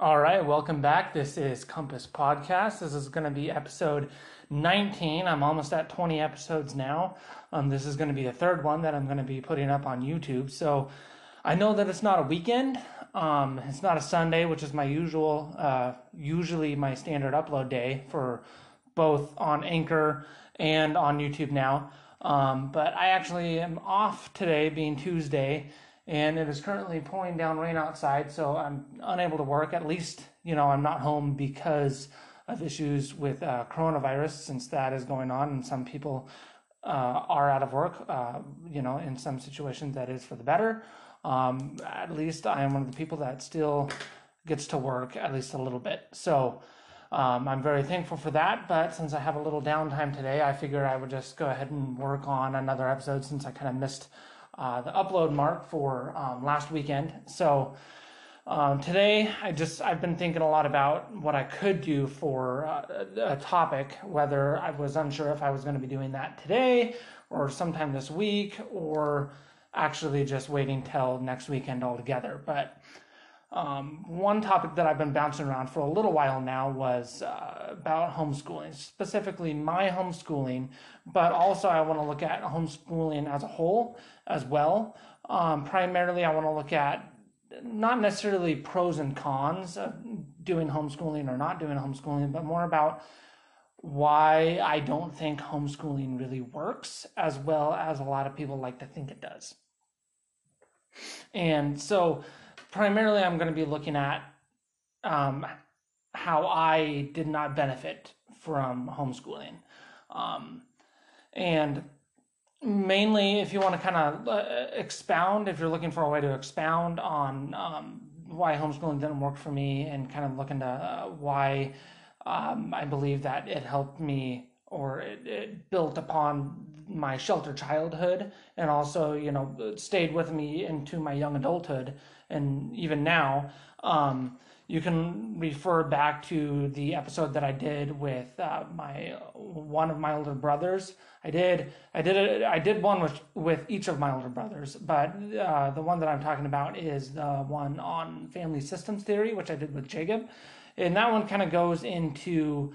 All right, welcome back. This is Compass Podcast. This is going to be episode 19. I'm almost at 20 episodes now. Um, this is going to be the third one that I'm going to be putting up on YouTube. So I know that it's not a weekend. Um, it's not a Sunday, which is my usual, uh, usually my standard upload day for both on Anchor and on YouTube now. Um, but I actually am off today, being Tuesday and it is currently pouring down rain outside, so I'm unable to work. At least, you know, I'm not home because of issues with uh, coronavirus, since that is going on, and some people uh, are out of work. Uh, you know, in some situations, that is for the better. Um, at least I am one of the people that still gets to work at least a little bit. So. Um, I'm very thankful for that, but since I have a little downtime today, I figured I would just go ahead and work on another episode since I kind of missed uh, the upload mark for um, last weekend. So um, today, I just I've been thinking a lot about what I could do for uh, a topic. Whether I was unsure if I was going to be doing that today or sometime this week, or actually just waiting till next weekend altogether. But um, one topic that I've been bouncing around for a little while now was uh, about homeschooling, specifically my homeschooling, but also I want to look at homeschooling as a whole as well. Um, primarily, I want to look at not necessarily pros and cons of doing homeschooling or not doing homeschooling, but more about why I don't think homeschooling really works as well as a lot of people like to think it does. And so, primarily I'm going to be looking at um, how I did not benefit from homeschooling. Um, and mainly, if you want to kind of uh, expound, if you're looking for a way to expound on um, why homeschooling didn't work for me and kind of look into uh, why um, I believe that it helped me or it, it built upon my sheltered childhood and also you know stayed with me into my young adulthood and even now, um, you can refer back to the episode that I did with uh, my one of my older brothers. I did I did a, I did one with with each of my older brothers, but uh, the one that I'm talking about is the one on family systems theory, which I did with Jacob, and that one kind of goes into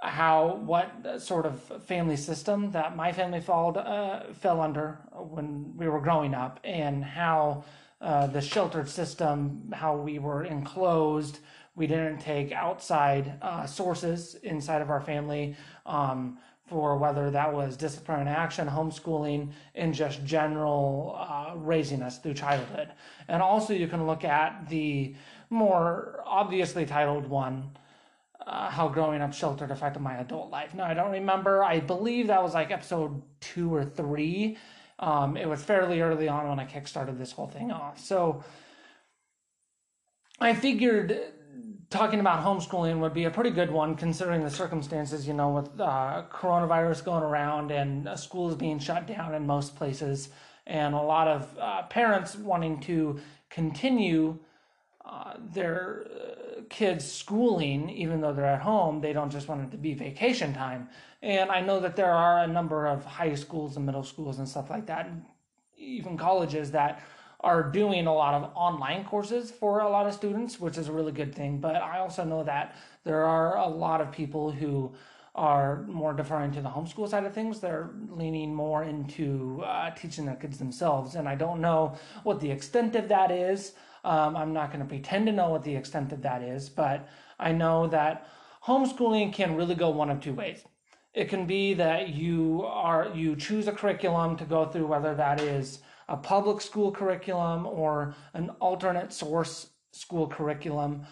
how what sort of family system that my family followed uh, fell under when we were growing up, and how uh, the sheltered system, how we were enclosed. We didn't take outside uh, sources inside of our family um, for whether that was discipline and action, homeschooling, and just general uh, raising us through childhood. And also, you can look at the more obviously titled one. Uh, how growing up sheltered affected my adult life. Now, I don't remember. I believe that was like episode two or three um, it was fairly early on when I kickstarted this whole thing off. So I figured talking about homeschooling would be a pretty good one considering the circumstances, you know, with uh, coronavirus going around and uh, schools being shut down in most places, and a lot of uh, parents wanting to continue uh, their uh, kids' schooling, even though they're at home. They don't just want it to be vacation time. And I know that there are a number of high schools and middle schools and stuff like that, even colleges that are doing a lot of online courses for a lot of students, which is a really good thing. But I also know that there are a lot of people who are more deferring to the homeschool side of things. They're leaning more into uh, teaching their kids themselves. And I don't know what the extent of that is. Um, I'm not going to pretend to know what the extent of that is, but I know that homeschooling can really go one of two ways. It can be that you are you choose a curriculum to go through, whether that is a public school curriculum or an alternate source school curriculum,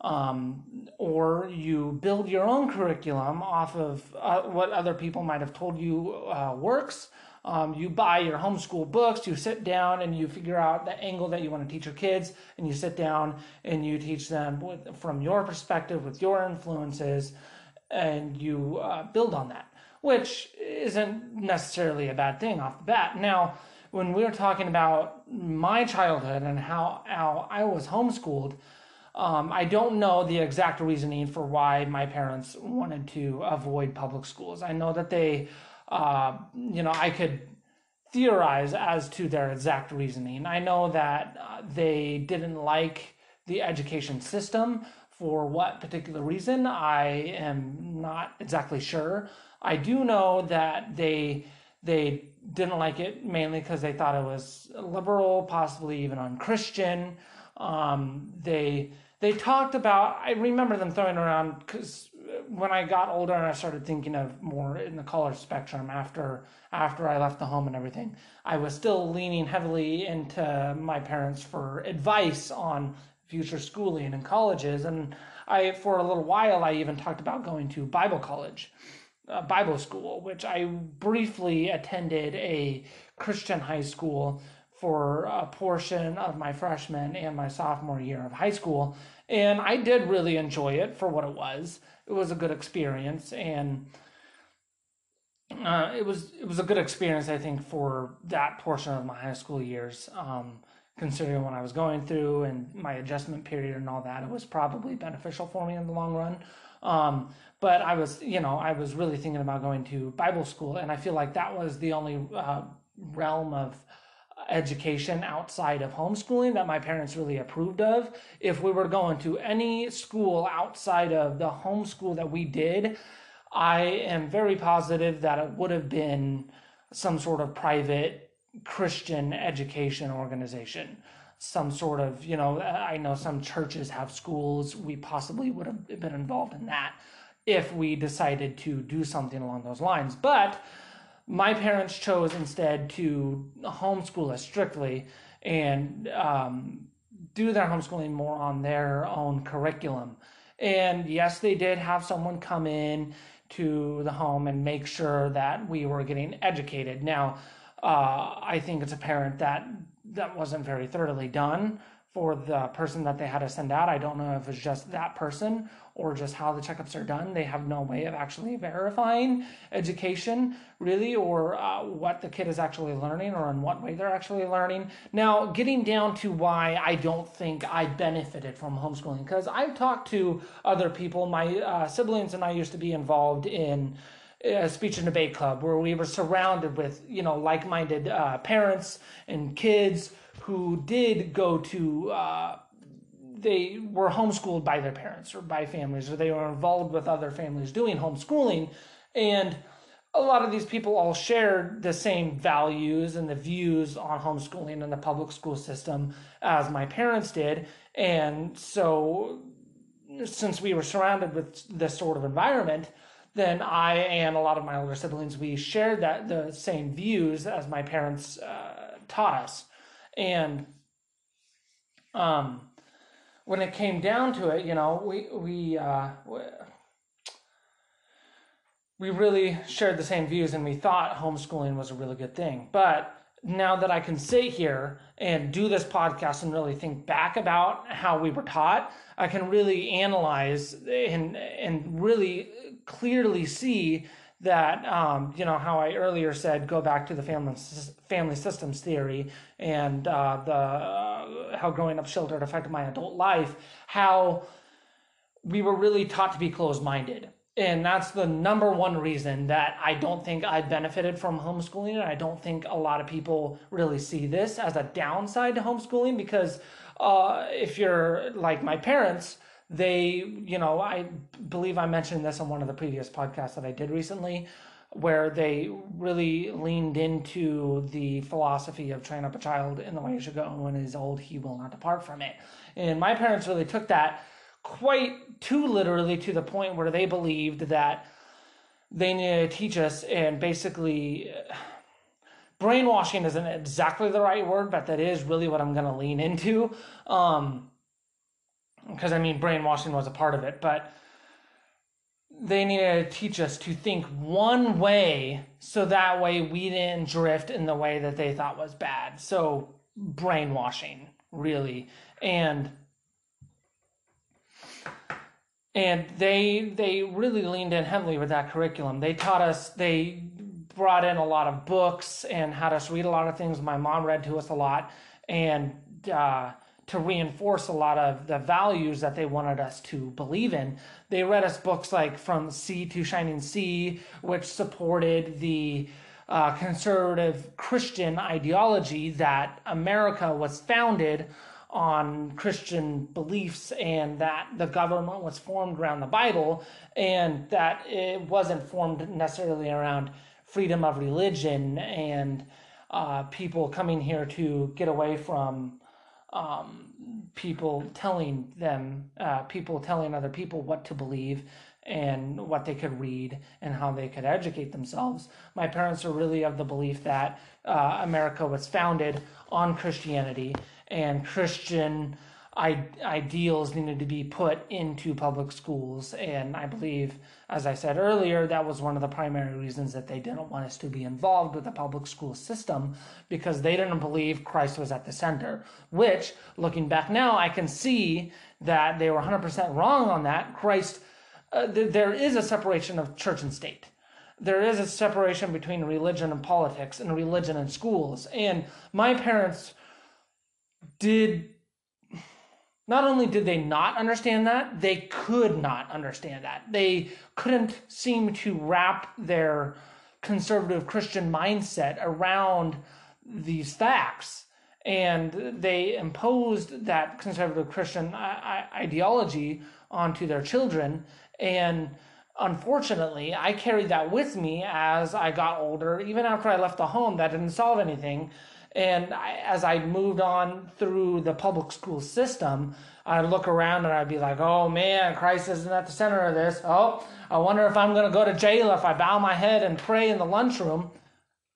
um, or you build your own curriculum off of uh, what other people might have told you uh, works. Um, you buy your homeschool books, you sit down and you figure out the angle that you want to teach your kids, and you sit down and you teach them with, from your perspective, with your influences, and you uh, build on that, which isn't necessarily a bad thing off the bat. Now, when we were talking about my childhood and how, how I was homeschooled, um, I don't know the exact reasoning for why my parents wanted to avoid public schools. I know that they, uh, you know, I could theorize as to their exact reasoning. I know that uh, they didn't like the education system for what particular reason. I am not exactly sure. I do know that they they didn't like it mainly because they thought it was liberal, possibly even unchristian. Um, they they talked about. I remember them throwing around because when I got older and I started thinking of more in the college spectrum after after I left the home and everything, I was still leaning heavily into my parents for advice on future schooling and colleges. And I, for a little while, I even talked about going to Bible college, uh, Bible school, which I briefly attended a Christian high school for a portion of my freshman and my sophomore year of high school. And I did really enjoy it for what it was. It was a good experience. And uh, it was it was a good experience, I think, for that portion of my high school years. Um, considering what I was going through and my adjustment period and all that, it was probably beneficial for me in the long run. Um, but I was, you know, I was really thinking about going to Bible school, and I feel like that was the only uh, realm of education outside of homeschooling that my parents really approved of. If we were going to any school outside of the homeschool that we did, I am very positive that it would have been some sort of private Christian education organization. Some sort of, you know, I know some churches have schools. We possibly would have been involved in that if we decided to do something along those lines. But my parents chose instead to homeschool us strictly and um, do their homeschooling more on their own curriculum. And yes, they did have someone come in to the home and make sure that we were getting educated. Now, uh, I think it's apparent that that wasn't very thoroughly done for the person that they had to send out. I don't know if it's just that person or just how the checkups are done. They have no way of actually verifying education, really, or uh, what the kid is actually learning or in what way they're actually learning. Now, getting down to why I don't think I benefited from homeschooling, because I've talked to other people. My uh, siblings and I used to be involved in a speech and debate club where we were surrounded with you know like-minded uh, parents and kids who did go to uh, they were homeschooled by their parents or by families or they were involved with other families doing homeschooling. And a lot of these people all shared the same values and the views on homeschooling and the public school system as my parents did. And so since we were surrounded with this sort of environment then I and a lot of my older siblings we shared that the same views as my parents uh, taught us, and um, when it came down to it, you know, we we uh, we really shared the same views, and we thought homeschooling was a really good thing, but now that I can sit here and do this podcast and really think back about how we were taught, I can really analyze and and really clearly see that um, you know how I earlier said go back to the family family systems theory and uh, the uh, how growing up sheltered affected my adult life. How we were really taught to be closed minded and that's the number one reason that I don't think I benefited from homeschooling. And I don't think a lot of people really see this as a downside to homeschooling because uh, if you're like my parents, they, you know, I believe I mentioned this on one of the previous podcasts that I did recently, where they really leaned into the philosophy of train up a child in the way he should go, and when he's old, he will not depart from it. And my parents really took that quite too literally to the point where they believed that they needed to teach us and basically brainwashing isn't exactly the right word but that is really what i'm going to lean into um because i mean brainwashing was a part of it but they needed to teach us to think one way so that way we didn't drift in the way that they thought was bad so brainwashing really and and they they really leaned in heavily with that curriculum. They taught us they brought in a lot of books and had us read a lot of things. My mom read to us a lot, and uh, to reinforce a lot of the values that they wanted us to believe in. They read us books like From Sea to Shining Sea, which supported the uh, conservative Christian ideology that America was founded on Christian beliefs and that the government was formed around the Bible and that it wasn't formed necessarily around freedom of religion and uh, people coming here to get away from um, people telling them, uh, people telling other people what to believe and what they could read and how they could educate themselves. My parents are really of the belief that uh, America was founded on Christianity and Christian ideals needed to be put into public schools. And I believe, as I said earlier, that was one of the primary reasons that they didn't want us to be involved with the public school system because they didn't believe Christ was at the center. Which, looking back now, I can see that they were 100% wrong on that. Christ, uh, th- there is a separation of church and state there is a separation between religion and politics and religion and schools. And my parents did not only did they not understand that, they could not understand that. They couldn't seem to wrap their conservative Christian mindset around these facts. And they imposed that conservative Christian uh, ideology onto their children. And unfortunately, I carried that with me as I got older. Even after I left the home, that didn't solve anything. And I, as I moved on through the public school system, I'd look around and I'd be like, oh man, Christ isn't at the center of this. Oh, I wonder if I'm going to go to jail if I bow my head and pray in the lunchroom.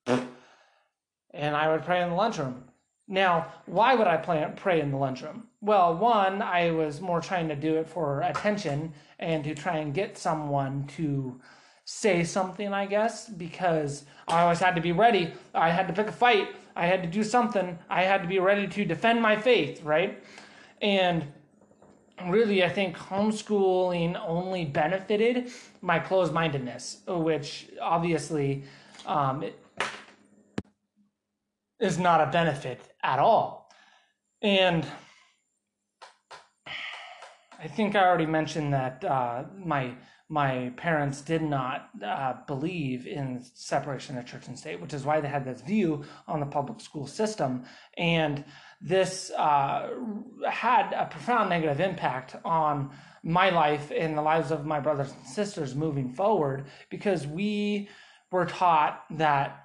And I would pray in the lunchroom. Now, why would I pray in the lunchroom? Well, one, I was more trying to do it for attention and to try and get someone to say something, I guess, because I always had to be ready. I had to pick a fight. I had to do something. I had to be ready to defend my faith, right? And really, I think homeschooling only benefited my closed mindedness, which obviously um, is not a benefit at all. And I think I already mentioned that uh, my my parents did not uh, believe in separation of church and state, which is why they had this view on the public school system. And this uh, had a profound negative impact on my life and the lives of my brothers and sisters moving forward because we were taught that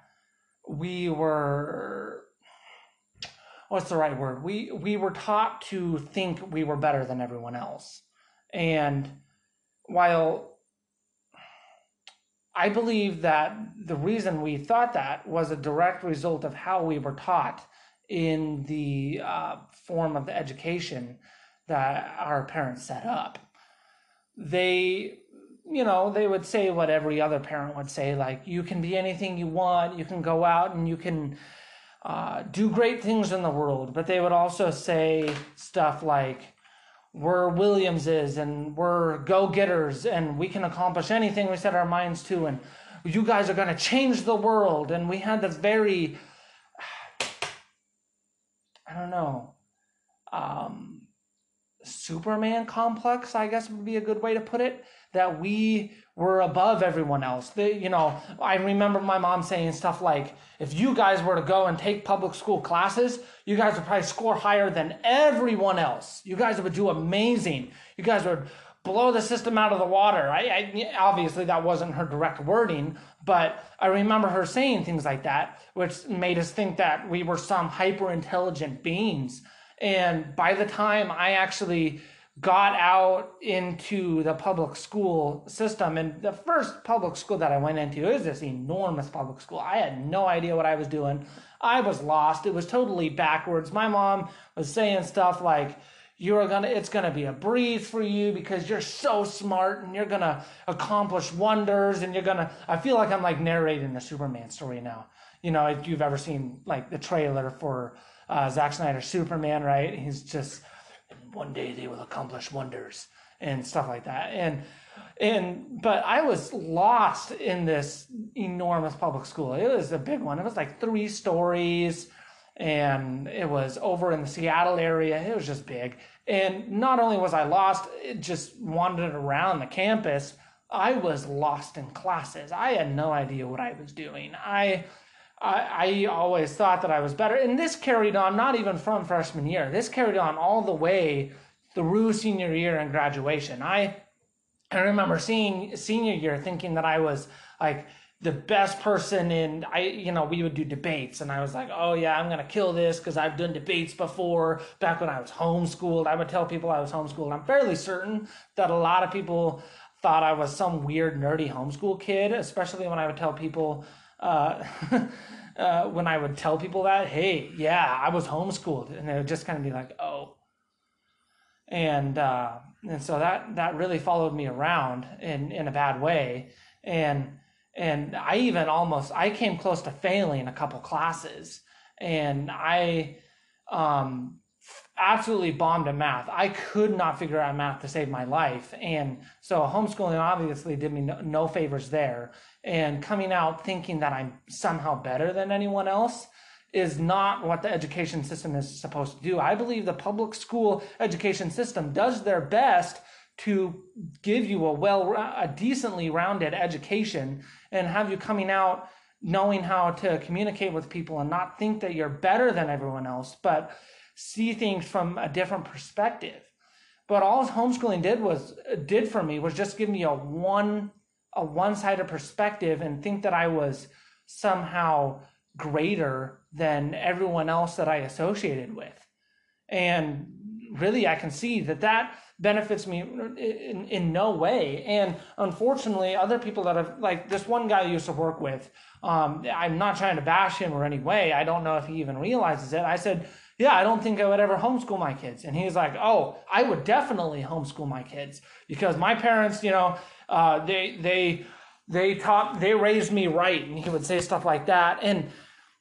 we were what's the right word we we were taught to think we were better than everyone else and while I believe that the reason we thought that was a direct result of how we were taught in the uh, form of the education that our parents set up. They, you know, they would say what every other parent would say, like, you can be anything you want, you can go out and you can uh, do great things in the world. But they would also say stuff like, we're Williamses and we're go getters and we can accomplish anything we set our minds to. And you guys are going to change the world. And we had this very, I don't know, um, Superman complex, I guess would be a good way to put it. That we were above everyone else. They, you know, I remember my mom saying stuff like, if you guys were to go and take public school classes, you guys would probably score higher than everyone else. You guys would do amazing. You guys would blow the system out of the water. I, I obviously that wasn't her direct wording, but I remember her saying things like that, which made us think that we were some hyper intelligent beings. And by the time I actually got out into the public school system. And the first public school that I went into is this enormous public school. I had no idea what I was doing. I was lost. It was totally backwards. My mom was saying stuff like, you're gonna it's gonna be a breeze for you because you're so smart and you're gonna accomplish wonders and you're gonna i feel like i'm like narrating the superman story now you know if you've ever seen like the trailer for uh, Zack Snyder's Superman, right? He's just one day they will accomplish wonders and stuff like that. And and but I was lost in this enormous public school. It was a big one. It was like three stories and it was over in the Seattle area. It was just big. And not only was I lost, it just wandered around the campus. I was lost in classes. I had no idea what I was doing. I I, I always thought that I was better. And this carried on not even from freshman year. This carried on all the way through senior year and graduation. I I remember seeing senior year thinking that I was like the best person in I you know we would do debates and I was like oh yeah I'm gonna kill this because I've done debates before back when I was homeschooled I would tell people I was homeschooled I'm fairly certain that a lot of people thought I was some weird nerdy homeschool kid especially when I would tell people uh, uh, when I would tell people that hey yeah I was homeschooled. And they would just kind of be like oh. And uh, and so that that really followed me around in in a bad way. And and I even almost I came close to failing a couple classes, and I um, absolutely bombed in math. I could not figure out math to save my life, and so homeschooling obviously did me no, no favors there. And coming out thinking that I'm somehow better than anyone else is not what the education system is supposed to do. I believe the public school education system does their best to give you a well a decently rounded education and have you coming out knowing how to communicate with people and not think that you're better than everyone else but see things from a different perspective but all homeschooling did was did for me was just give me a one a one-sided perspective and think that I was somehow greater than everyone else that I associated with and really I can see that that benefits me in, in no way. And unfortunately, other people that have, like this one guy I used to work with, um, I'm not trying to bash him or any way. I don't know if he even realizes it. I said, yeah, I don't think I would ever homeschool my kids. And he's like, oh, I would definitely homeschool my kids because my parents, you know, uh, they, they, they taught, they raised me right. And he would say stuff like that. And,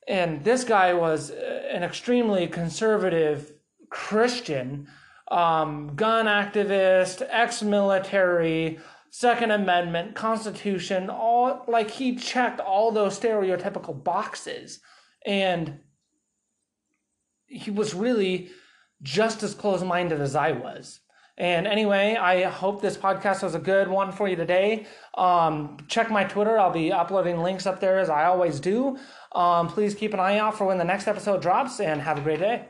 and this guy was uh, an extremely conservative Christian um, gun activist, ex military, Second Amendment, Constitution, all like he checked all those stereotypical boxes. And he was really just as close minded as I was. And anyway, I hope this podcast was a good one for you today. Um, check my Twitter. I'll be uploading links up there as I always do. Um, please keep an eye out for when the next episode drops and have a great day.